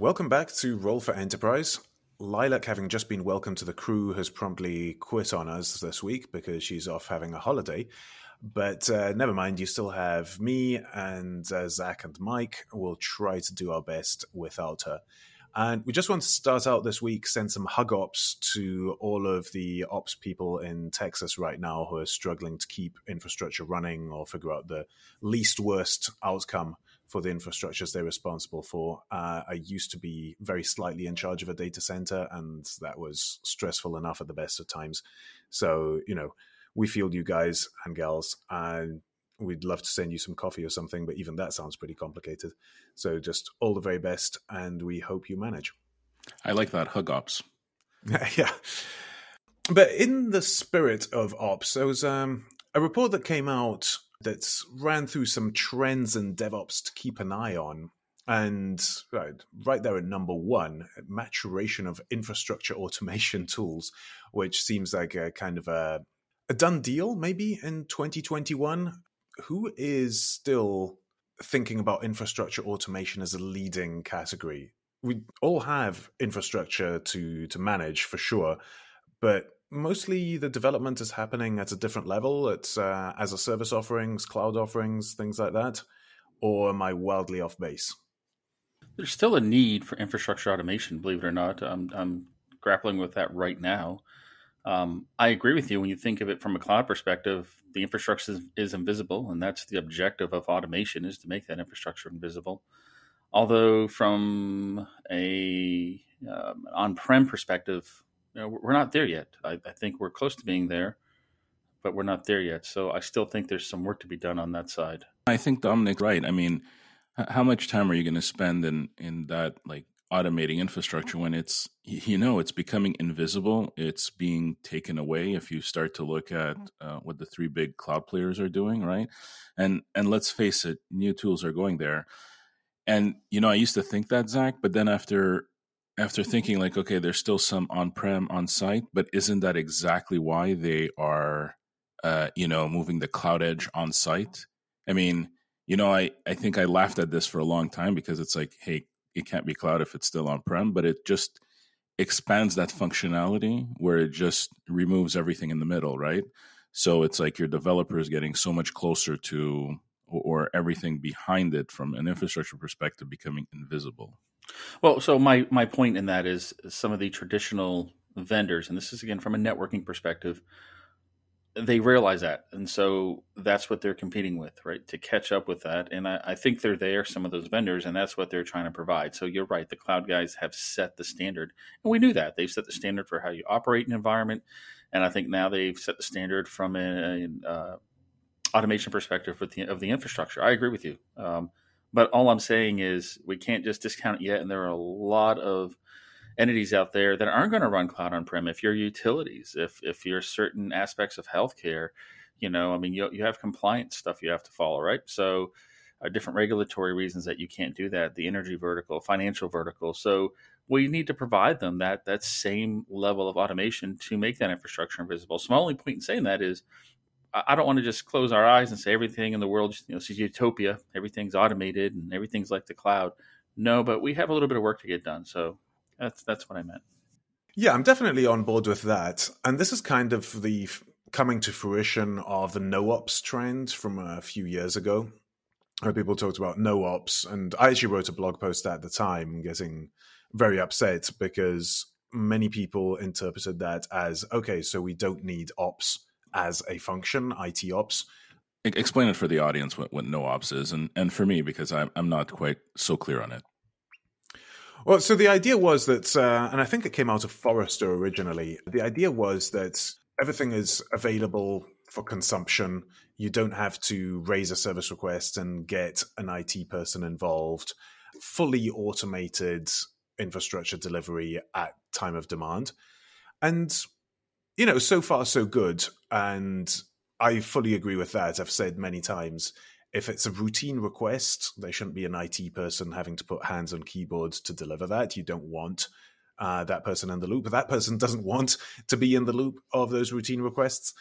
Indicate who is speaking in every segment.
Speaker 1: Welcome back to Roll for Enterprise. Lilac, having just been welcomed to the crew, has promptly quit on us this week because she's off having a holiday. But uh, never mind, you still have me and uh, Zach and Mike. We'll try to do our best without her. And we just want to start out this week, send some hug ops to all of the ops people in Texas right now who are struggling to keep infrastructure running or figure out the least worst outcome for the infrastructures they're responsible for. Uh, I used to be very slightly in charge of a data center, and that was stressful enough at the best of times. So, you know, we feel you guys and gals, and we'd love to send you some coffee or something, but even that sounds pretty complicated. So, just all the very best, and we hope you manage.
Speaker 2: I like that hug ops.
Speaker 1: yeah. But in the spirit of ops, there was um, a report that came out that ran through some trends in DevOps to keep an eye on. And right, right there at number one, maturation of infrastructure automation tools, which seems like a kind of a, a done deal maybe in 2021. Who is still thinking about infrastructure automation as a leading category? We all have infrastructure to to manage for sure, but mostly the development is happening at a different level. It's uh, as a service offerings, cloud offerings, things like that. Or am I wildly off base?
Speaker 3: There's still a need for infrastructure automation, believe it or not. I'm, I'm grappling with that right now. Um, I agree with you when you think of it from a cloud perspective. The infrastructure is, is, invisible, and that's the objective of automation: is to make that infrastructure invisible. Although, from a um, on-prem perspective, you know, we're not there yet. I, I, think we're close to being there, but we're not there yet. So I still think there's some work to be done on that side.
Speaker 2: I think Dominic's right. I mean, how much time are you going to spend in in that like automating infrastructure when it's you know it's becoming invisible it's being taken away if you start to look at uh, what the three big cloud players are doing right and and let's face it new tools are going there and you know i used to think that zach but then after after thinking like okay there's still some on-prem on site but isn't that exactly why they are uh, you know moving the cloud edge on site i mean you know i i think i laughed at this for a long time because it's like hey it can't be cloud if it's still on-prem but it just expands that functionality where it just removes everything in the middle right? So it's like your developer is getting so much closer to or, everything behind it from an infrastructure perspective becoming invisible?
Speaker 3: Well, so my my point in that is some of the traditional vendors, and this is again from a networking perspective, they realize that, and so that's what they're competing with, right? To catch up with that, and I, I think they're there, some of those vendors, and that's what they're trying to provide. So you're right, the cloud guys have set the standard, and we knew that. They've set the standard for how you operate an environment, and I think now they've set the standard from an uh, automation perspective with the, of the infrastructure. I agree with you. Um, but all I'm saying is we can't just discount it yet. And there are a lot of entities out there that aren't going to run cloud on prem. If you're utilities, if if you're certain aspects of healthcare, you know, I mean, you you have compliance stuff you have to follow, right? So, uh, different regulatory reasons that you can't do that. The energy vertical, financial vertical. So we need to provide them that that same level of automation to make that infrastructure invisible. So my only point in saying that is I don't want to just close our eyes and say everything in the world, you know, is utopia. Everything's automated and everything's like the cloud. No, but we have a little bit of work to get done. So that's that's what I meant.
Speaker 1: Yeah, I'm definitely on board with that. And this is kind of the coming to fruition of the no ops trend from a few years ago, where people talked about no ops. And I actually wrote a blog post at the time, getting very upset because many people interpreted that as okay, so we don't need ops as a function, IT ops.
Speaker 2: Explain it for the audience what, what no ops is, and, and for me, because I'm, I'm not quite so clear on it.
Speaker 1: Well, so the idea was that, uh, and I think it came out of Forrester originally. The idea was that everything is available for consumption. You don't have to raise a service request and get an IT person involved. Fully automated infrastructure delivery at time of demand. And you know, so far so good. And I fully agree with that. I've said many times if it's a routine request, there shouldn't be an IT person having to put hands on keyboards to deliver that. You don't want uh, that person in the loop, that person doesn't want to be in the loop of those routine requests.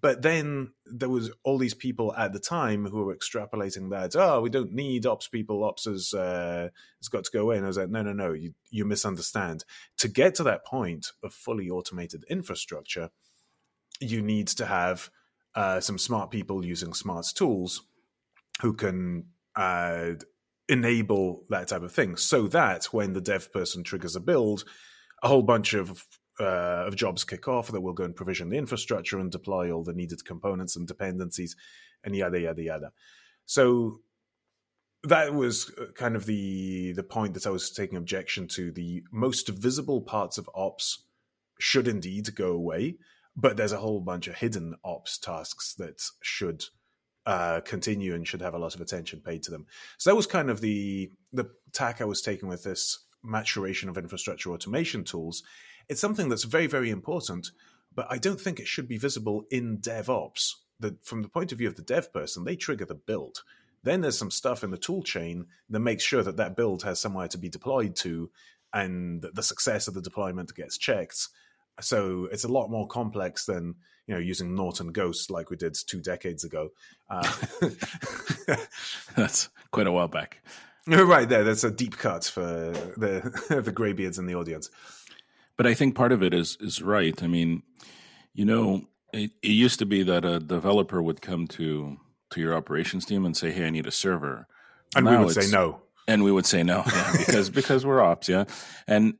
Speaker 1: But then there was all these people at the time who were extrapolating that oh we don't need ops people. Ops has, uh, has got to go away. And i was like no no no. You, you misunderstand. To get to that point of fully automated infrastructure you need to have uh, some smart people using smart tools who can uh, enable that type of thing so that when the dev person triggers a build a whole bunch of uh, of jobs kick off that will go and provision the infrastructure and deploy all the needed components and dependencies and yada yada yada. So that was uh, kind of the the point that I was taking objection to. The most visible parts of ops should indeed go away, but there's a whole bunch of hidden ops tasks that should uh, continue and should have a lot of attention paid to them. So that was kind of the the tack I was taking with this maturation of infrastructure automation tools it's something that's very, very important, but I don't think it should be visible in DevOps. That from the point of view of the dev person, they trigger the build. Then there's some stuff in the tool chain that makes sure that that build has somewhere to be deployed to, and the success of the deployment gets checked. So it's a lot more complex than you know using Norton Ghost like we did two decades ago. Uh,
Speaker 2: That's quite a while back.
Speaker 1: Right there, that's a deep cut for the the graybeards in the audience
Speaker 2: but I think part of it is is right. I mean, you know, it, it used to be that a developer would come to to your operations team and say, "Hey, I need a server,"
Speaker 1: and now we would say no,
Speaker 2: and we would say no yeah, because because we're ops, yeah, and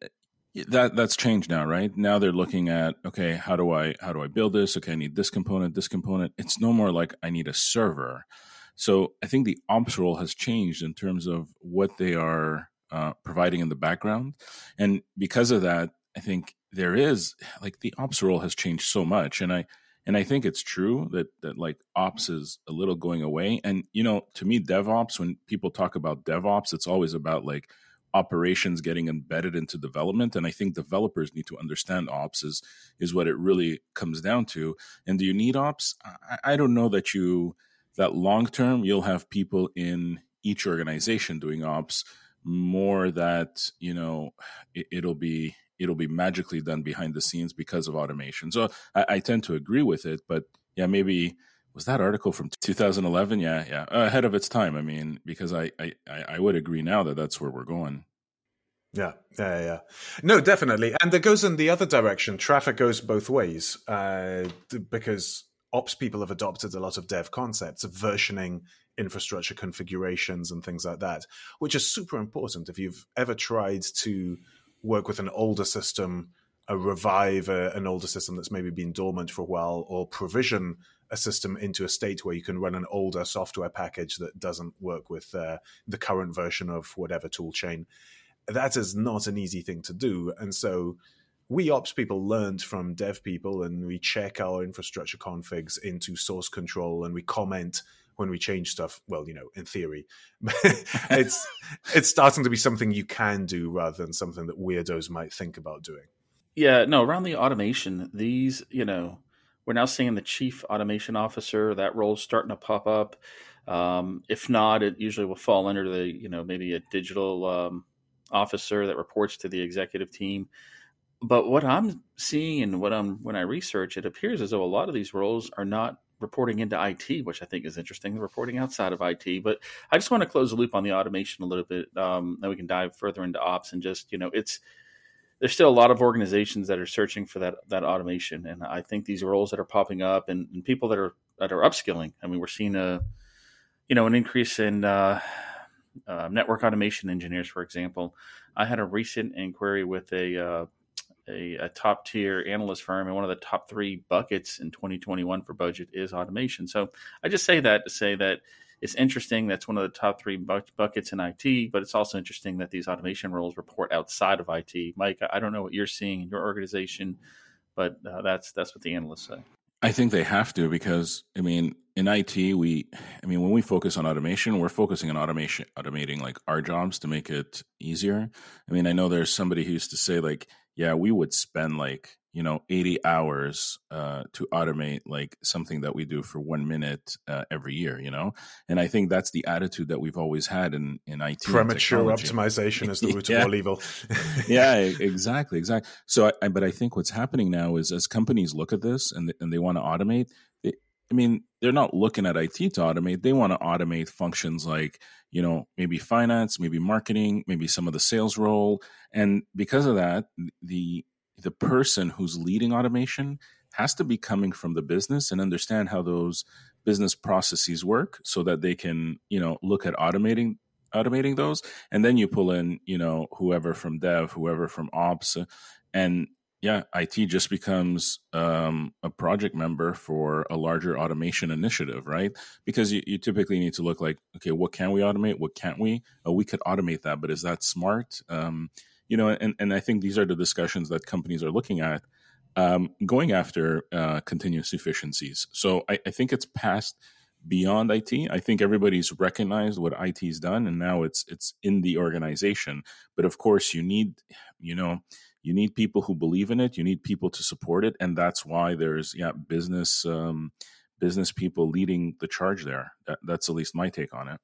Speaker 2: that that's changed now, right? Now they're looking at okay, how do I how do I build this? Okay, I need this component, this component. It's no more like I need a server. So I think the ops role has changed in terms of what they are uh, providing in the background, and because of that, I think there is like the ops role has changed so much, and I and I think it's true that that like ops is a little going away. And you know, to me, DevOps when people talk about DevOps, it's always about like operations getting embedded into development and i think developers need to understand ops is is what it really comes down to and do you need ops i, I don't know that you that long term you'll have people in each organization doing ops more that you know it, it'll be it'll be magically done behind the scenes because of automation. So I, I tend to agree with it, but yeah, maybe was that article from 2011? Yeah, yeah, ahead of its time. I mean, because I, I I would agree now that that's where we're going.
Speaker 1: Yeah, yeah, yeah. No, definitely. And it goes in the other direction. Traffic goes both ways uh, because ops people have adopted a lot of dev concepts of versioning infrastructure configurations and things like that, which is super important. If you've ever tried to work with an older system, uh, revive a, an older system that's maybe been dormant for a while, or provision a system into a state where you can run an older software package that doesn't work with uh, the current version of whatever tool chain. That is not an easy thing to do. And so we ops people learned from dev people and we check our infrastructure configs into source control and we comment when we change stuff well you know in theory it's it's starting to be something you can do rather than something that weirdos might think about doing.
Speaker 3: Yeah no around the automation these you know we're now seeing the chief automation officer that role starting to pop up. Um, if not it usually will fall under the you know maybe a digital um, officer that reports to the executive team. But what i'm seeing and what i'm when i research it appears as though a lot of these roles are not reporting into IT, which I think is interesting, reporting outside of IT. But I just want to close the loop on the automation a little bit. Um, then we can dive further into ops and just, you know, it's, there's still a lot of organizations that are searching for that that automation, and I think these roles that are popping up and, and people that are that are upskilling. I mean, we're seeing a, you know, an increase in uh, uh, network automation engineers, for example. I had a recent inquiry with a uh, a, a top tier analyst firm, and one of the top three buckets in 2021 for budget is automation. So I just say that to say that it's interesting. That's one of the top three bu- buckets in IT, but it's also interesting that these automation roles report outside of IT. Mike, I don't know what you're seeing in your organization, but uh, that's that's what the analysts say.
Speaker 2: I think they have to because I mean in IT we I mean when we focus on automation we're focusing on automation automating like our jobs to make it easier. I mean I know there's somebody who used to say like yeah, we would spend like you know 80 hours uh, to automate like something that we do for one minute uh, every year you know? And i think that's the attitude that we've always had in in it
Speaker 1: premature optimization is the root yeah. of all evil.
Speaker 2: Yeah exactly exactly so I, I, but i think what's happening now is as companies look at this and, and they want to automate I mean, they're not looking at IT to automate. They want to automate functions like, you know, maybe finance, maybe marketing, maybe some of the sales role. And because of that, the the person who's leading automation has to be coming from the business and understand how those business processes work so that they can, you know, look at automating automating those and then you pull in you know whoever from dev whoever from ops and yeah, IT just becomes um, a project member for a larger automation initiative, right? Because you, you, typically need to look like, okay, what can we automate? What can't we? Oh, we could automate that, but is that smart? Um, you know, and, and I think these are the discussions that companies are looking at, um, going after uh, continuous efficiencies. So I, I think it's past beyond IT. I think everybody's recognized what IT's done, and now it's it's in the organization. But of course, you need, you know you need people who believe in it. You need people to support it. And that's why there's yeah business um, business people leading the charge there. That, that's at least my take on it.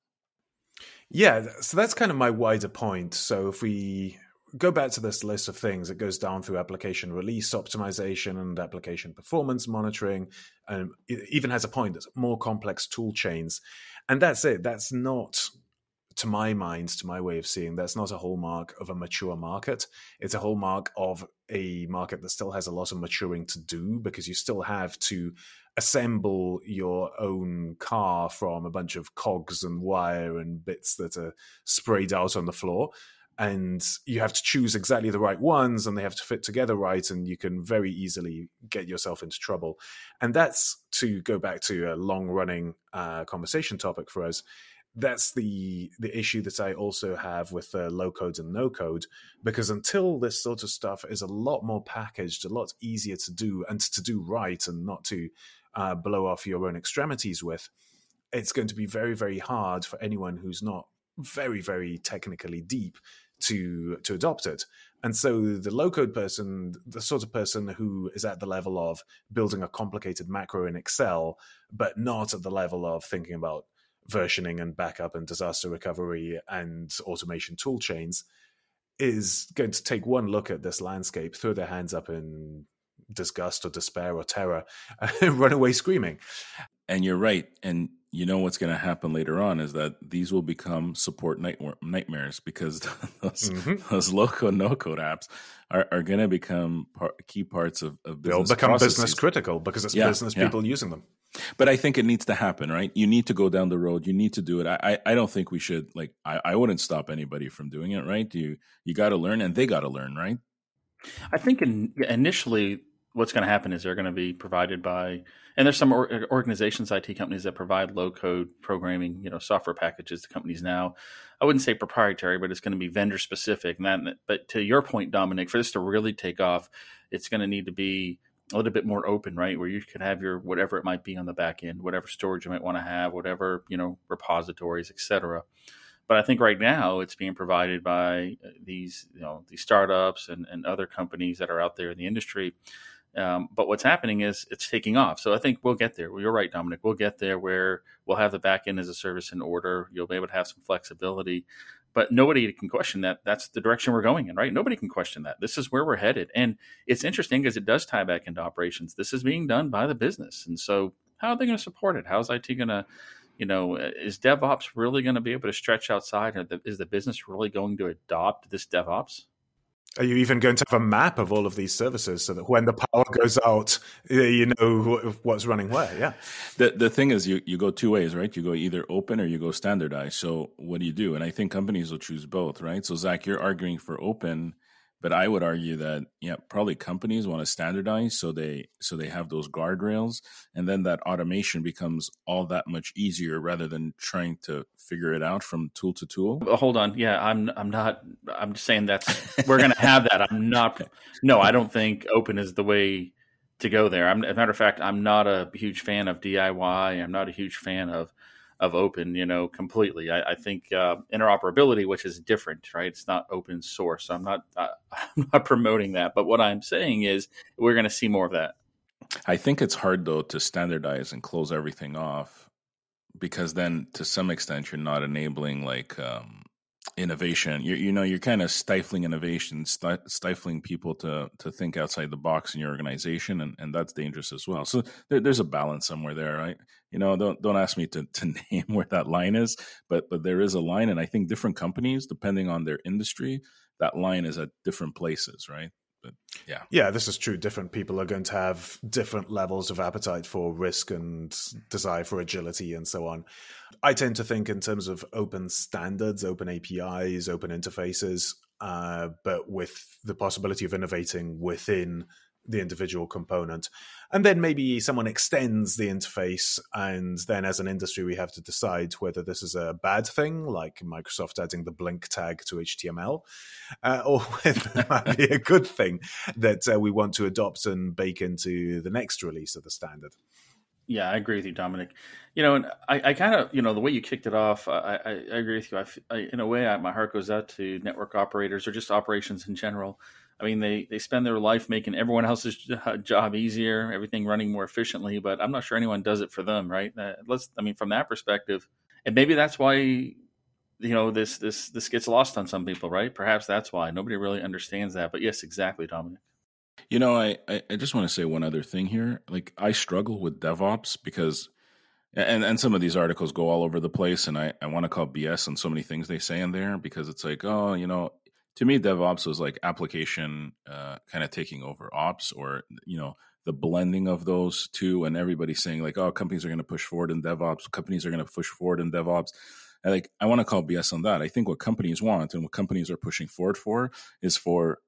Speaker 1: Yeah so that's kind of my wider point. So if we go back to this list of things it goes down through application release optimization and application performance monitoring and it even has a point that's more complex tool chains. And that's it. That's not to my mind, to my way of seeing, that's not a hallmark of a mature market. It's a hallmark of a market that still has a lot of maturing to do because you still have to assemble your own car from a bunch of cogs and wire and bits that are sprayed out on the floor. And you have to choose exactly the right ones and they have to fit together right. And you can very easily get yourself into trouble. And that's to go back to a long running uh, conversation topic for us that's the the issue that I also have with uh, low code and no code because until this sort of stuff is a lot more packaged, a lot easier to do and to do right and not to uh, blow off your own extremities with, it's going to be very very hard for anyone who's not very very technically deep to to adopt it. And so the low code person, the sort of person who is at the level of building a complicated macro in Excel, but not at the level of thinking about versioning and backup and disaster recovery and automation tool chains is going to take one look at this landscape, throw their hands up in disgust or despair or terror, and run away screaming.
Speaker 2: And you're right. And you know what's going to happen later on is that these will become support night- nightmares because those, mm-hmm. those low code, no code apps are, are going to become part, key parts of, of
Speaker 1: business. They'll become processes. business critical because it's yeah, business people yeah. using them.
Speaker 2: But I think it needs to happen, right? You need to go down the road. You need to do it. I, I don't think we should like. I, I wouldn't stop anybody from doing it, right? You you got to learn, and they got to learn, right?
Speaker 3: I think in, initially, what's going to happen is they're going to be provided by, and there's some or, organizations, IT companies that provide low code programming, you know, software packages to companies now. I wouldn't say proprietary, but it's going to be vendor specific. And that, but to your point, Dominic, for this to really take off, it's going to need to be a little bit more open, right? Where you could have your whatever it might be on the back end, whatever storage you might want to have, whatever you know repositories, etc. But I think right now it's being provided by uh, these you know these startups and, and other companies that are out there in the industry. Um, but what's happening is it's taking off. So I think we'll get there. Well, you're right, Dominic. We'll get there where we'll have the back end as a service in order. You'll be able to have some flexibility. But nobody can question that. That's the direction we're going in right? Nobody can question that. This is where we're headed. And it's interesting because it does tie back into operations. This is being done by the business. And so how are they going to support it? How's it going to you know is devops really going to be able to stretch outside? Or is the business really going to adopt this devops
Speaker 1: are you even going to have a map of all of these services so that when the power goes out, you know what's running where? Yeah.
Speaker 2: The the thing is, you, you go two ways, right? You go either open or you go standardized. So what do you do? And I think companies will choose both, right? So Zach, you're arguing for open but I would argue that yeah, probably companies want to standardize so they so they have those guardrails, and then that automation becomes all that much easier rather than trying to figure it out from tool to tool.
Speaker 3: Hold on, yeah, I'm I'm not. I'm just saying that's we're to have that. I'm not. No, I don't think open is the way to go there. I'm, as a matter of fact, I'm not a huge fan of DIY. I'm not a huge fan of of open, you know, completely. I, I think uh, interoperability, which is different, right? It's not open source. So I'm not uh, I'm not promoting that, but what I'm saying is we're going to see more of that.
Speaker 2: I think it's hard though to standardize and close everything off because then to some extent you're not enabling like um, innovation. You, you know, you're kind of stifling innovation, st- stifling people to to think outside the box in your organization, and, and that's dangerous as well. So there, there's a balance somewhere there, right? You know, don't don't ask me to to name where that line is, but but there is a line, and I think different companies, depending on their industry, that line is at different places, right? But yeah,
Speaker 1: yeah, this is true. Different people are going to have different levels of appetite for risk and desire for agility and so on. I tend to think in terms of open standards, open APIs, open interfaces, uh, but with the possibility of innovating within the individual component. And then maybe someone extends the interface, and then as an industry, we have to decide whether this is a bad thing, like Microsoft adding the blink tag to HTML, uh, or whether it might be a good thing that uh, we want to adopt and bake into the next release of the standard.
Speaker 3: Yeah, I agree with you, Dominic. You know, and I, I kind of, you know, the way you kicked it off, I, I, I agree with you. I, I, in a way, my heart goes out to network operators or just operations in general. I mean, they, they spend their life making everyone else's job easier, everything running more efficiently, but I'm not sure anyone does it for them, right? Uh, let's, I mean, from that perspective, and maybe that's why, you know, this this this gets lost on some people, right? Perhaps that's why nobody really understands that. But yes, exactly, Dominic.
Speaker 2: You know, I, I just want to say one other thing here. Like, I struggle with DevOps because, and, and some of these articles go all over the place, and I, I want to call BS on so many things they say in there because it's like, oh, you know, to me, DevOps was like application uh, kind of taking over ops or, you know, the blending of those two, and everybody saying, like, oh, companies are going to push forward in DevOps, companies are going to push forward in DevOps. And like, I want to call BS on that. I think what companies want and what companies are pushing forward for is for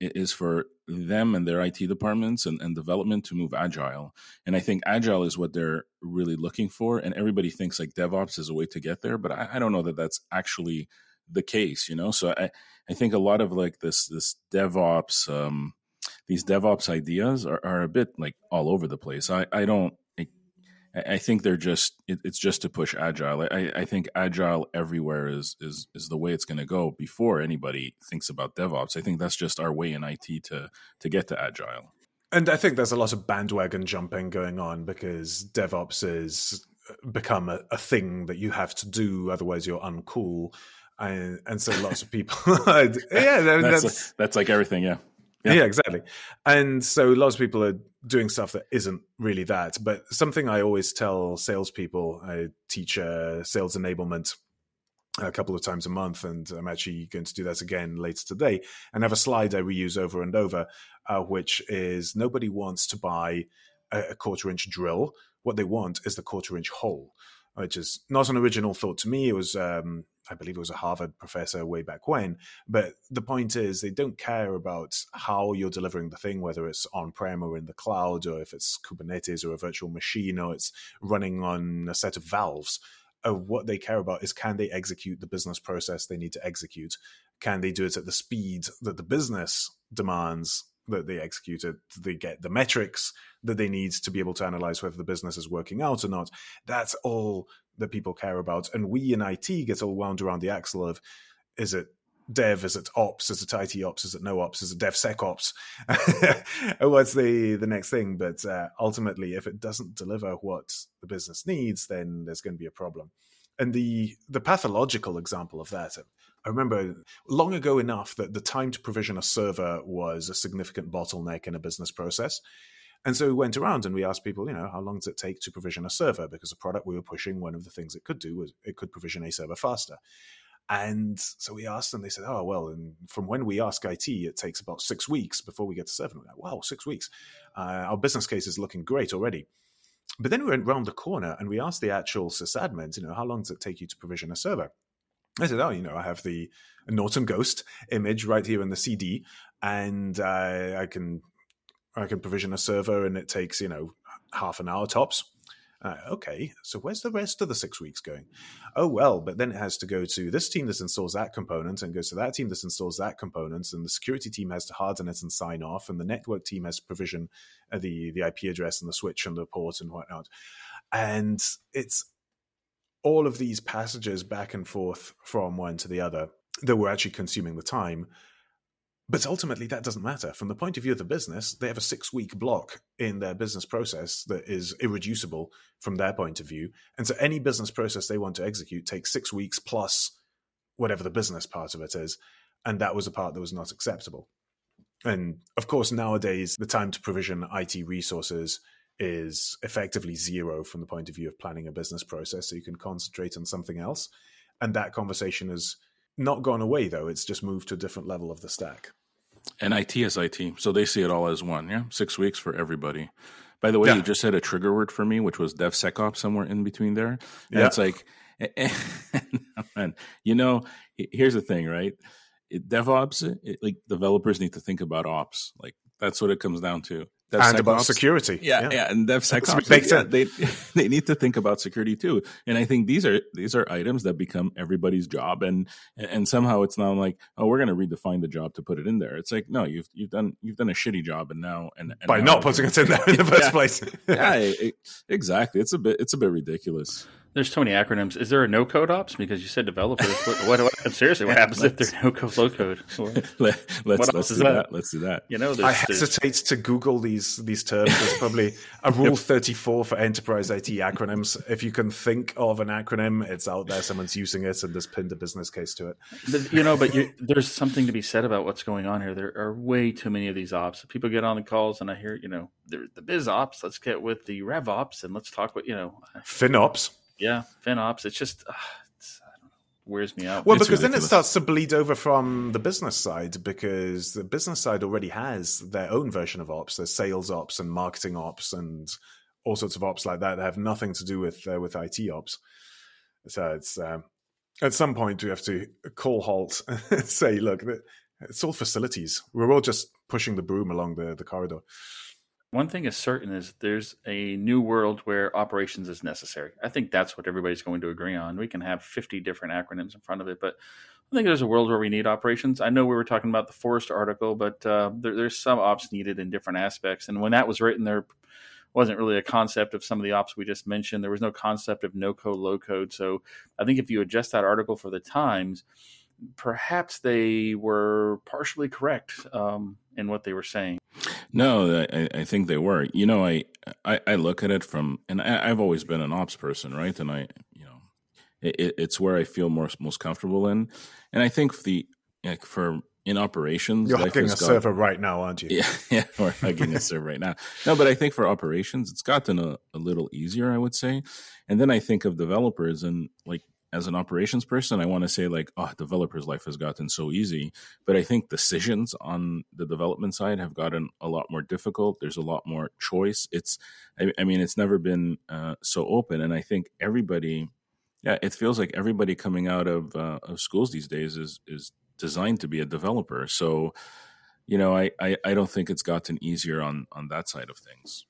Speaker 2: is for them and their IT departments and, and development to move agile. And I think agile is what they're really looking for. And everybody thinks like DevOps is a way to get there, but I, I don't know that that's actually the case, you know? So I, I think a lot of like this, this DevOps, um, these DevOps ideas are, are a bit like all over the place. I, I don't, I think they're just it, it's just to push agile. I, I think agile everywhere is is is the way it's going to go before anybody thinks about DevOps. I think that's just our way in IT to to get to agile.
Speaker 1: And I think there's a lot of bandwagon jumping going on because DevOps has become a, a thing that you have to do, otherwise you're uncool. And, and so lots of people, yeah,
Speaker 2: that's, that's, that's like everything, yeah.
Speaker 1: Yeah. yeah. exactly. And so lots of people are doing stuff that isn't really that. But something I always tell salespeople, I teach uh, sales enablement a couple of times a month, and I'm actually going to do that again later today. And have a slide I reuse over and over, uh, which is nobody wants to buy a, a quarter inch drill. What they want is the quarter inch hole which is not an original thought to me. It was, um, I believe, it was a Harvard professor way back when. But the point is, they don't care about how you're delivering the thing, whether it's on prem or in the cloud, or if it's Kubernetes or a virtual machine, or it's running on a set of valves. Uh, what they care about is can they execute the business process they need to execute? Can they do it at the speed that the business demands that they execute it, they get the metrics that they need to be able to analyze whether the business is working out or not. That's all that people care about. And we in IT get all wound around the axle of is it dev, is it ops, is it IT ops, is it no ops, is it DevSecOps? What's the, the next thing? But uh, ultimately, if it doesn't deliver what the business needs, then there's going to be a problem. And the the pathological example of that I remember long ago enough that the time to provision a server was a significant bottleneck in a business process. And so we went around and we asked people, you know, how long does it take to provision a server? Because the product we were pushing, one of the things it could do was it could provision a server faster. And so we asked them, they said, oh, well, and from when we ask IT, it takes about six weeks before we get to server. We're like, wow, six weeks. Uh, our business case is looking great already. But then we went round the corner and we asked the actual sysadmins, you know, how long does it take you to provision a server? I said, oh, you know, I have the Norton Ghost image right here in the CD, and uh, I can I can provision a server, and it takes you know half an hour tops. Uh, okay, so where's the rest of the six weeks going? Oh well, but then it has to go to this team that installs that component, and goes to that team that installs that component, and the security team has to harden it and sign off, and the network team has to provision uh, the the IP address and the switch and the port and whatnot. And it's all of these passages back and forth from one to the other that were actually consuming the time. But ultimately, that doesn't matter. From the point of view of the business, they have a six week block in their business process that is irreducible from their point of view. And so any business process they want to execute takes six weeks plus whatever the business part of it is. And that was a part that was not acceptable. And of course, nowadays, the time to provision IT resources is effectively zero from the point of view of planning a business process. So you can concentrate on something else. And that conversation has not gone away, though. It's just moved to a different level of the stack.
Speaker 2: And IT is IT. So they see it all as one. Yeah. Six weeks for everybody. By the way,
Speaker 1: Yeah.
Speaker 2: you just said a trigger word for me, which was DevSecOps somewhere in between there. And
Speaker 1: Yeah.
Speaker 2: it's like, and, you know, here's the thing, right? It, DevOps, it, like developers need to think about ops. Like that's what it comes down to.
Speaker 1: And about
Speaker 2: DevSecOps-
Speaker 1: security.
Speaker 2: Yeah, yeah, and DevSecOps,
Speaker 1: makes
Speaker 2: yeah, they they need to think about security too. And I think these are these are items that become everybody's job, and and somehow it's not like oh we're going to redefine the job to put it in there. It's like no, you've you've done you've done a shitty job, and now and, and
Speaker 1: By
Speaker 2: now-
Speaker 1: not putting it in there in the first
Speaker 2: Yeah.
Speaker 1: place.
Speaker 2: yeah, it- exactly. It's a bit it's a bit ridiculous.
Speaker 3: There's so many acronyms. Is there a no code ops? Because you said developers. what, what, what seriously, what happens if there's no code, low code?
Speaker 2: Let, let's
Speaker 3: What
Speaker 2: let's do
Speaker 3: that?
Speaker 2: that? Let's do that.
Speaker 3: you know,
Speaker 1: I
Speaker 3: there's, there's
Speaker 1: hesitate to Google these these terms. There's probably a Rule 34 for enterprise IT acronyms. If you can think of an acronym, it's out there. Someone's using it, and there's pinned a business case to it.
Speaker 3: The- you know, but you, there's something to be said about what's going on here. There are way too many of these ops. People get on the calls, and I hear, you know, the, the biz ops. Let's get with the rev ops, and let's talk with, you know,
Speaker 1: FinOps.
Speaker 3: Yeah, fin ops. It's just, uh, it's, I don't know, wears me out.
Speaker 1: Well,
Speaker 2: It's
Speaker 1: because then it starts to bleed over from the business side because the business side already has their own version of ops. There's sales ops and marketing ops and all sorts of ops like that that have nothing to do with uh, with IT ops. So it's um, at some point we have to call halt and say, look, it's all facilities. We're all just pushing the broom along the, the corridor.
Speaker 3: One thing is certain is there's a new world where operations is necessary. I think that's what everybody's going to agree on. We can have 50 different acronyms in front of it, but I think there's a world where we need operations. I know we were talking about the Forrester article, but uh, there, there's some ops needed in different aspects. And when that was written, there wasn't really a concept of some of the ops we just mentioned. There was no concept of no code, low code. So I think if you adjust that article for the times, perhaps they were partially correct um, in what they were saying.
Speaker 2: No, I, I think they were. You know, I, I, I look at it from, and I, I've always been an ops person, right? And I, you know, it, it's where I feel more most comfortable in. And I think the like for in operations,
Speaker 1: You're
Speaker 2: life
Speaker 1: hugging a
Speaker 2: has got-
Speaker 1: server right now, aren't you?
Speaker 2: Yeah, yeah, we're hugging a server right now. No, but I think for operations, it's gotten a, a little easier, I would say. And then I think of developers, and like as an operations person, I want to say like, oh, developers' life has gotten so easy. But I think decisions on the development side have gotten a lot more difficult. There's a lot more choice. It's, I, I mean, it's never been uh, so open, and I think everybody, yeah, it feels like everybody coming out of uh, of schools these days is is designed to be a developer. So you know, I, I, I don't think it's gotten easier on on that side of things.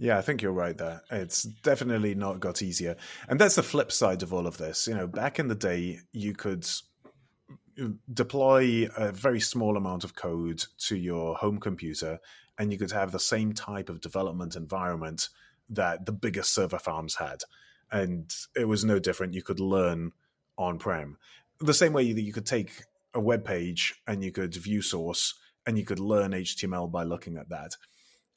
Speaker 1: Yeah, I think you're right there. It's definitely not got easier. And that's the flip side of all of this. You know, back in the day, you could deploy a very small amount of code to your home computer and you could have the same type of development environment that the biggest server farms had. And it was no different. You could learn on prem. The same way that you could take a web page and you could view source and you could learn HTML by looking at that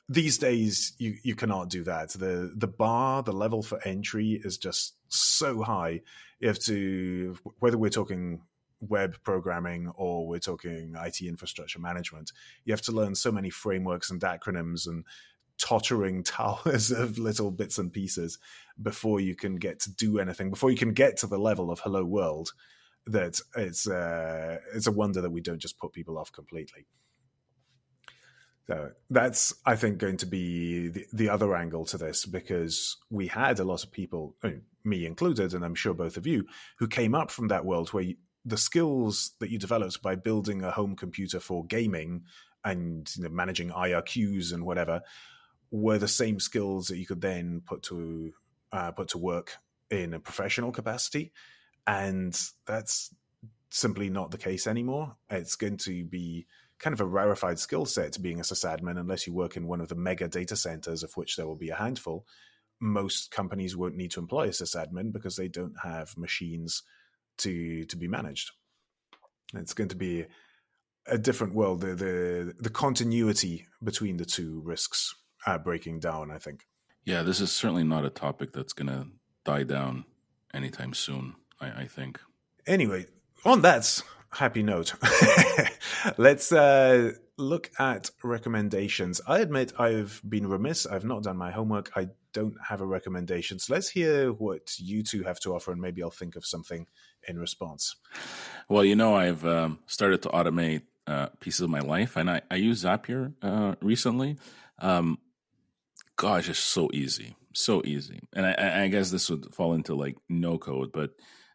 Speaker 1: these days you you cannot do that. The the bar the level for entry is just so high. You have to whether we're talking web programming or we're talking IT infrastructure management you have to learn so many frameworks and acronyms and tottering towers of little bits and pieces before you can get to do anything before you can get to the level of hello world that it's uh, it's a wonder that we don't just put people off completely so that's, I think, going to be the, the other angle to this because we had a lot of people, I mean, me included, and I'm sure both of you, who came up from that world where you, the skills that you developed by building a home computer for gaming and you know, managing IRQs and whatever were the same skills that you could then put to uh, put to work in a professional capacity, and that's simply not the case anymore. It's going to be kind of a rarefied skill set being a sysadmin unless you work in one of the mega data centers of which there will be a handful most companies won't need to employ a sysadmin because they don't have machines to to be managed it's going to be a different world the the, the continuity between the two risks are breaking down i think
Speaker 2: Yeah, this is certainly not a topic that's going to die down anytime soon. I, I think.
Speaker 1: anyway on that happy note, let's uh, look at recommendations. I admit I've been remiss. I've not done my homework. I don't have a recommendation. So let's hear what you two have to offer, and maybe I'll think of something in response.
Speaker 2: Well, you know, I've um, started to automate uh, pieces of my life, and I, I use Zapier uh, recently. Um, gosh, it's so easy, so easy. And I, I, guess this would fall into like no code, but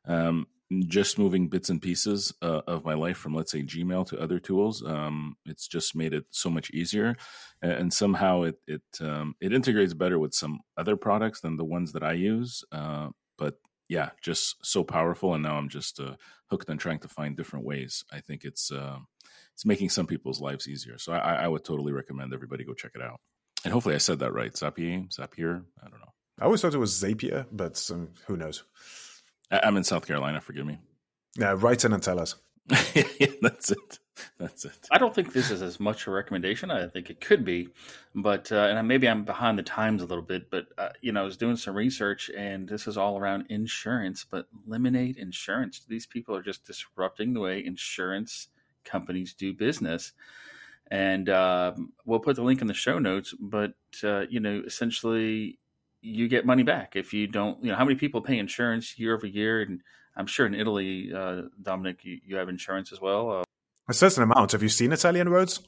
Speaker 2: um, just moving bits and pieces uh, of my life from let's say gmail to other tools um, it's just made it so much easier. And somehow it it um, it integrates better with some other products than the ones that i use uh, but yeah just so powerful and now i'm just uh, hooked on trying to find different ways. I think it's uh, it's making some people's lives easier. So I, I, would totally recommend everybody go check it out. And hopefully i said that right. Zapier zapier? I don't know.
Speaker 1: I always thought it was zapier but um, who knows
Speaker 2: I'm in South Carolina. Forgive me.
Speaker 1: Yeah, write in and tell us.
Speaker 2: yeah, that's it. That's it.
Speaker 3: I don't think this is as much a recommendation. I think it could be, but uh, and maybe I'm behind the times a little bit. But uh, you know, I was doing some research, and this is all around insurance. But Lemonade Insurance. These people are just disrupting the way insurance companies do business. And uh, we'll put the link in the show notes. But uh, you know, essentially, you get money back if you don't. You know, how many people pay insurance year over year? And I'm sure in Italy, uh, Dominic, you, you, have insurance as well. Uh,
Speaker 1: a certain amount. Have you seen Italian roads?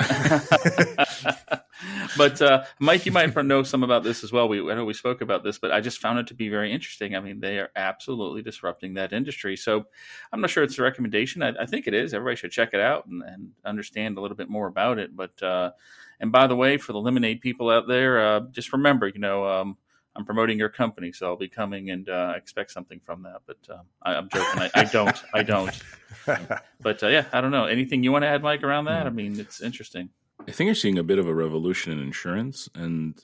Speaker 3: but uh, Mike, you might know some about this as well. We I know we spoke about this, but I just found it to be very interesting. I mean, they are absolutely disrupting that industry. So I'm not sure it's a recommendation. I, I think it is. Everybody should check it out and, and, understand a little bit more about it. But uh, and by the way, for the lemonade people out there, uh, just remember, you know. Um, I'm promoting your company, so I'll be coming and uh, expect something from that. But um, I, am joking. I, I, don't. I don't. but uh, yeah, I don't know. Anything you want to add, Mike, around that? I mean, it's interesting.
Speaker 2: I think you're seeing a bit of a revolution in insurance, and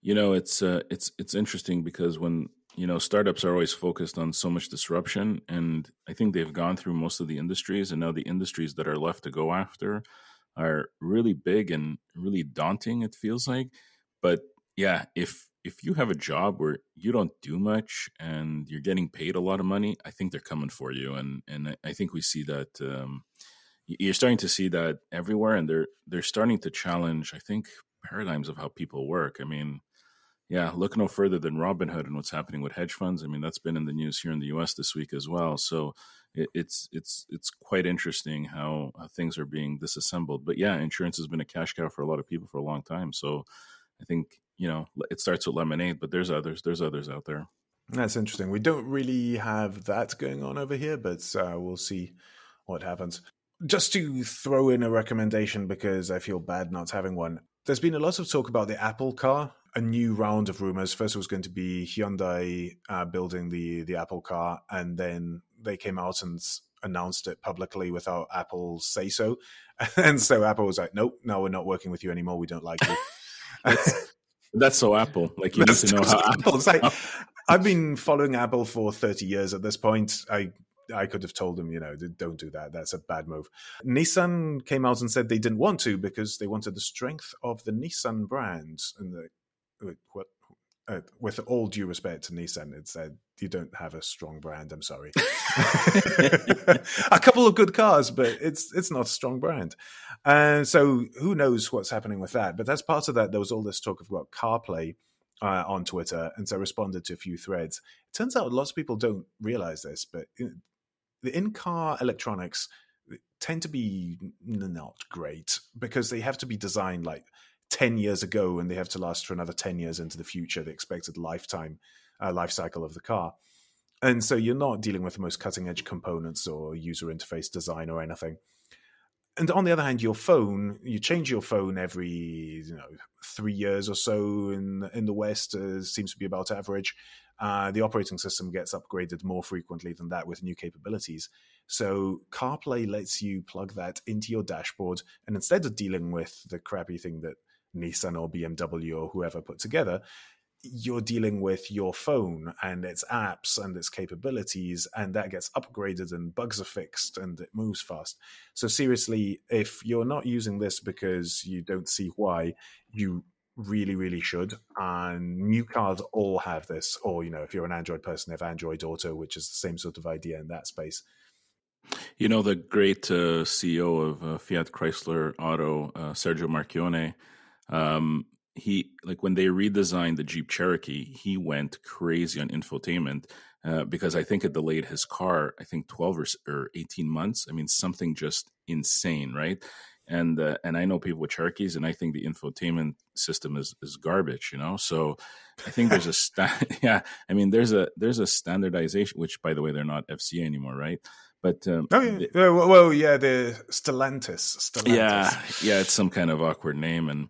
Speaker 2: you know, it's uh, it's it's interesting because when you know startups are always focused on so much disruption, and I think they've gone through most of the industries, and now the industries that are left to go after are really big and really daunting. It feels like, but yeah, if if you have a job where you don't do much and you're getting paid a lot of money, I think they're coming for you, and and I think we see that. Um, you're starting to see that everywhere and they're they're starting to challenge i think paradigms of how people work. I mean yeah look no further than robinhood and what's happening with hedge funds. I mean that's been in the news here in the us this week as well. So it, it's it's it's quite interesting how, things are being disassembled. But yeah insurance has been a cash cow for a lot of people for a long time. So i think you know it starts with lemonade but there's others there's others out there.
Speaker 1: That's interesting. We don't really have that going on over here but uh, we'll see what happens just to throw in a recommendation because I feel bad not having one. There's been a lot of talk about the Apple car, a new round of rumors. First, it was going to be Hyundai uh, building the the Apple car, and then they came out and announced it publicly without Apple say so. And so Apple was like, "Nope, no, we're not working with you anymore. We don't like you."
Speaker 2: that's, that's so Apple. Like you that's need to know how Apple.
Speaker 1: It's like I've been following Apple for 30 years at this point. I I could have told them, you know, don't do that. That's a bad move. Nissan came out and said they didn't want to because they wanted the strength of the Nissan brand. And the, what, uh, with all due respect to Nissan, it said you don't have a strong brand. I'm sorry. a couple of good cars, but it's it's not a strong brand. And so who knows what's happening with that? But as part of that, there was all this talk of about CarPlay uh, on Twitter, and so I responded to a few threads. It turns out lots of people don't realize this, but the in-car electronics tend to be not great because they have to be designed like 10 years ago and they have to last for another 10 years into the future the expected lifetime uh, life cycle of the car. And so you're not dealing with the most cutting edge components or user interface design or anything. And on the other hand your phone you change your phone every you know three years or so in in the west uh, seems to be about average uh, the operating system gets upgraded more frequently than that with new capabilities. So CarPlay lets you plug that into your dashboard, and instead of dealing with the crappy thing that Nissan or BMW or whoever put together, you're dealing with your phone and its apps and its capabilities, and that gets upgraded and bugs are fixed and it moves fast. So, seriously, if you're not using this because you don't see why, you really, really should. And new cars all have this, or you know, if you're an Android person, they have Android Auto, which is the same sort of idea in that space.
Speaker 2: You know, the great uh, CEO of uh, Fiat Chrysler Auto, uh, Sergio Marchionne, um, he like when they redesigned the Jeep Cherokee, he went crazy on infotainment uh, because I think it delayed his car. I think twelve or, or eighteen months. I mean, something just insane, right? And uh, and I know people with Cherokees, and I think the infotainment system is is garbage. You know, so I think there's a sta- yeah. I mean, there's a there's a standardization, which by the way, they're not FCA anymore, right? But um,
Speaker 1: oh yeah, the, well, well, yeah, the Stellantis. Stellantis.
Speaker 2: Yeah, yeah, it's some kind of awkward name, and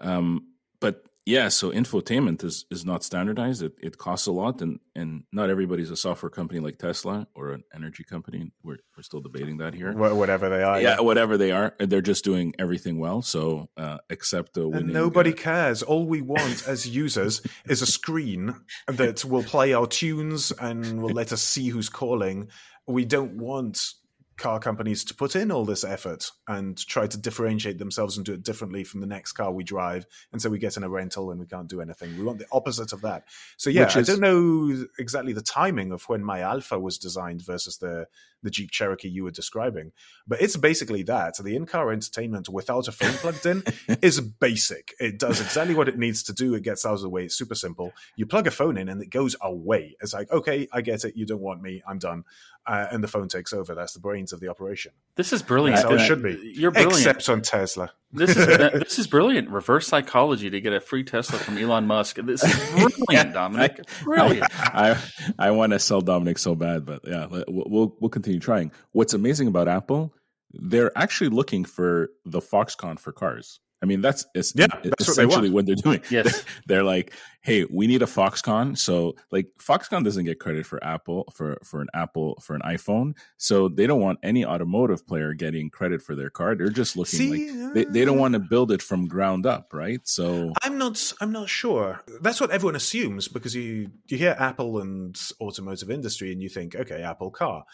Speaker 2: um, but yeah, so infotainment is is not standardized. It it costs a lot, and and not everybody's a software company like Tesla or an energy company. We're we're still debating that here.
Speaker 1: Whatever they are,
Speaker 2: yeah, yeah. whatever they are, they're just doing everything well. So uh, except the winning,
Speaker 1: and nobody uh, cares. All we want as users is a screen that will play our tunes and will let us see who's calling. We don't want car companies to put in all this effort and try to differentiate themselves and do it differently from the next car we drive. And so we get in a rental and we can't do anything. We want the opposite of that. So yeah, is, I don't know exactly the timing of when my Alfa was designed versus the the Jeep Cherokee you were describing. But it's basically that. The in car entertainment without a phone plugged in is basic. It does exactly what it needs to do. It gets out of the way. It's super simple. You plug a phone in and it goes away. It's like, okay, I get it. You don't want me. I'm done. Uh, and the phone takes over. That's the brains of the operation.
Speaker 3: This is brilliant.
Speaker 1: That's how it should be.
Speaker 3: You're brilliant.
Speaker 1: Except on Tesla.
Speaker 3: This is this is brilliant. Reverse psychology to get a free Tesla from Elon Musk. This is brilliant, Dominic. Brilliant.
Speaker 2: I I, I want to sell Dominic so bad, but yeah, we'll we'll continue trying. What's amazing about Apple, they're actually looking for the Foxconn for cars. I mean, that's, it's,
Speaker 1: yeah, that's
Speaker 2: essentially
Speaker 1: what,
Speaker 2: they they're doing.
Speaker 3: Yes.
Speaker 2: they're like, hey, we need a Foxconn. So like Foxconn doesn't get credit for Apple for for an Apple for an iPhone. So they don't want any automotive player getting credit for their car. They're just looking See, like they, they don't uh, want to build it from ground up, right? So
Speaker 1: I'm not I'm not sure. That's what everyone assumes because you you hear Apple and automotive industry and you think, okay, Apple car.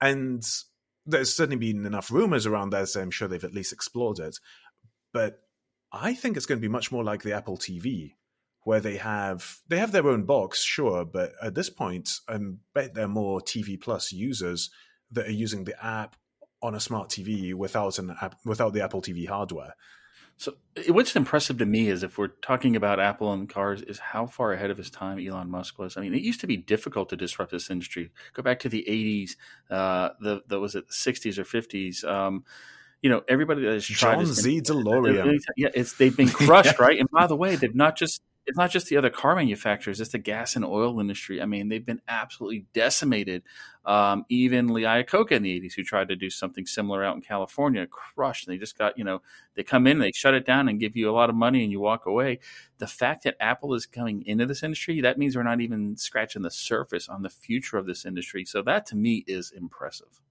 Speaker 1: And there's certainly been enough rumors around that, so I'm sure they've at least explored it. But I think it's going to be much more like the Apple TV, where they have they have their own box, sure, but at this point, I bet there are more TV Plus users that are using the app on a smart TV without an app, without the Apple TV hardware.
Speaker 3: So, what's impressive to me is if we're talking about Apple and cars, is how far ahead of his time Elon Musk was. I mean, it used to be difficult to disrupt this industry. Go back to the '80s, uh, the, the was it the '60s or '50s? Um, you know, everybody that has tried
Speaker 1: John Z. DeLorean.
Speaker 3: Yeah, it's they've been crushed, right? And by the way, they've not just it's not just the other car manufacturers; it's the gas and oil industry. I mean, they've been absolutely decimated. Um, even Lee Iacocca in the '80s, who tried to do something similar out in California, crushed. They just got you know they come in, they shut it down, and give you a lot of money, and you walk away. The fact that Apple is coming into this industry, that means we're not even scratching the surface on the future of this industry. So that to me is impressive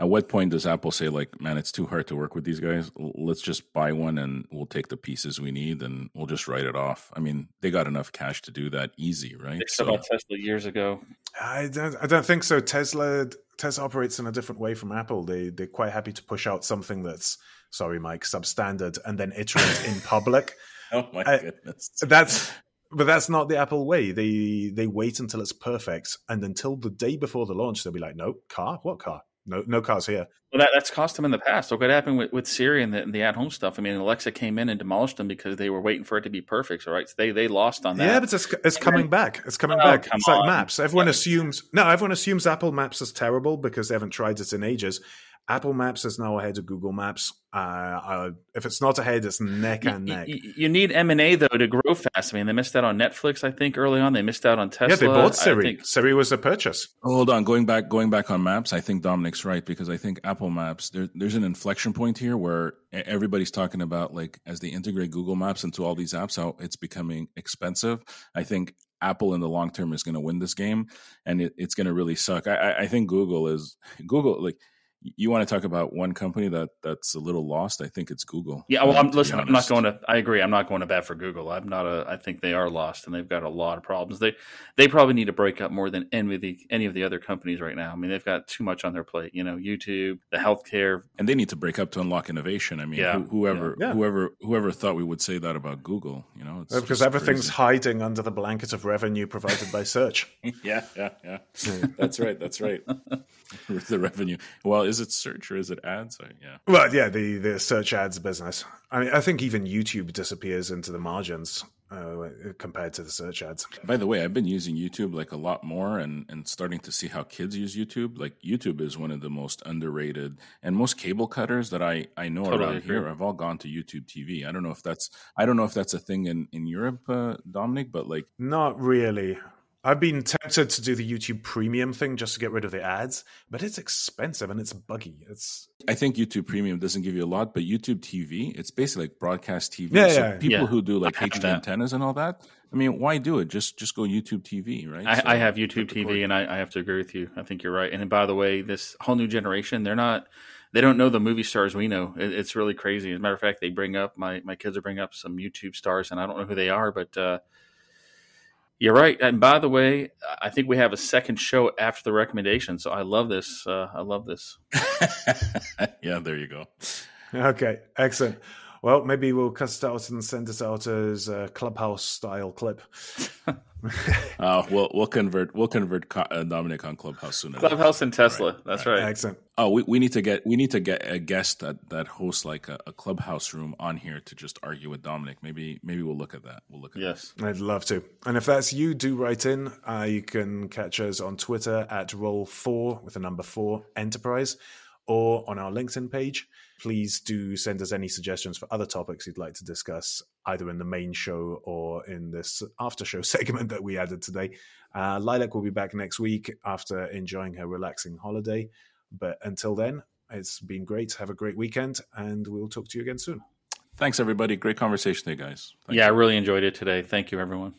Speaker 2: at what point does Apple say, like, man, it's too hard to work with these guys? Let's just buy one and we'll take the pieces we need and we'll just write it off. I mean, they got enough cash to do that easy, right?
Speaker 3: They so, about Tesla years ago.
Speaker 1: I don't, I don't think so. Tesla Tesla operates in a different way from Apple. They they're quite happy to push out something that's sorry, Mike, substandard, and then iterate in public.
Speaker 2: Oh my uh, goodness,
Speaker 1: that's but that's not the Apple way. They they wait until it's perfect, and until the day before the launch, they'll be like, "No car, what car? No, no cars here.
Speaker 3: Well, that, that's cost them in the past. Look what happened with, with Siri and the, the at home stuff. I mean, Alexa came in and demolished them because they were waiting for it to be perfect. So, right, so they they lost on that.
Speaker 1: Yeah, but it's, it's coming back. It's coming oh, back. It's on. like Maps. Everyone yeah. assumes no. Everyone assumes Apple Maps is terrible because they haven't tried it in ages. Apple Maps is now ahead of Google Maps. Uh, uh, if it's not ahead, it's neck and neck.
Speaker 3: You, you need M and A though to grow fast. I mean, they missed out on Netflix. I think early on they missed out on Tesla.
Speaker 1: Yeah, they bought Siri. Think... Siri was a purchase.
Speaker 2: Hold on, going back, going back on Maps. I think Dominic's right because I think Apple Maps there, there's an inflection point here where everybody's talking about like as they integrate Google Maps into all these apps, how it's becoming expensive. I think Apple in the long term is going to win this game, and it, it's going to really suck. I, I think Google is Google like you want to talk about one company that that's a little lost? I think it's Google.
Speaker 3: Yeah, well, I'm listen. I'm not going to. I agree. I'm not going to bat for Google. I'm not a. I think they are lost, and they've got a lot of problems. They they probably need to break up more than any of the any of the other companies right now. I mean, they've got too much on their plate. You know, YouTube, the healthcare,
Speaker 2: and they need to break up to unlock innovation. I mean, yeah, whoever yeah. whoever whoever thought we would say that about Google, you know,
Speaker 1: because everything's crazy. hiding under the blanket of revenue provided by search.
Speaker 2: yeah, yeah, yeah. that's right. That's right. the revenue. Well Is it search or is it ads? Or, yeah.
Speaker 1: Well, yeah, the the search ads business. I mean, I think even YouTube disappears into the margins uh, compared to the search ads.
Speaker 2: By the way, I've been using YouTube like a lot more, and and starting to see how kids use YouTube. Like YouTube is one of the most underrated, and most cable cutters that I I know totally around agree. here have all gone to YouTube TV. I don't know if that's I don't know if that's a thing in in Europe, uh, Dominic, but like
Speaker 1: not really. I've been tempted to do the YouTube Premium thing just to get rid of the ads, but it's expensive and it's buggy. It's
Speaker 2: I think YouTube Premium doesn't give you a lot, but YouTube TV, it's basically like broadcast TV.
Speaker 1: Yeah, so yeah,
Speaker 2: people
Speaker 1: yeah.
Speaker 2: who do like HD antennas and all that, I mean, why do it? Just just go YouTube TV, right?
Speaker 3: I, so, I have YouTube TV, and I, I, have to agree with you. I think you're right. And by the way, this whole new generation, they're not. They don't know the movie stars we know. It's really crazy. As a matter of fact, they bring up my my kids are bringing up some YouTube stars, and I don't know who they are, but. uh you're right. And by the way, I think we have a second show after the recommendation. So I love this. Uh, I love this.
Speaker 2: yeah, there you go.
Speaker 1: Okay, excellent. Well, maybe we'll cut it out and send it out as a clubhouse style clip.
Speaker 2: uh, we'll we'll convert we'll convert uh, Dominic on Clubhouse soon.
Speaker 3: Clubhouse and Tesla. Right. That's right.
Speaker 1: Excellent.
Speaker 2: Oh, we, we need to get we need to get a guest that that hosts like a, a, Clubhouse room on here to just argue with Dominic. Maybe maybe we'll look at that. We'll look at that.
Speaker 3: yes.
Speaker 1: That. I'd love to. And if that's you, do write in. Uh, you can catch us on Twitter at Roll Four with the number four Enterprise, or on our LinkedIn page please do send us any suggestions for other topics you'd like to discuss, either in the main show or in this after show segment that we added today. Uh, Lilac will be back next week after enjoying her relaxing holiday. But until then, it's been great. Have a great weekend, and we'll talk to you again soon.
Speaker 2: Thanks, everybody. Great conversation there, guys.
Speaker 3: Thanks. Yeah, I really enjoyed it today. Thank you, everyone.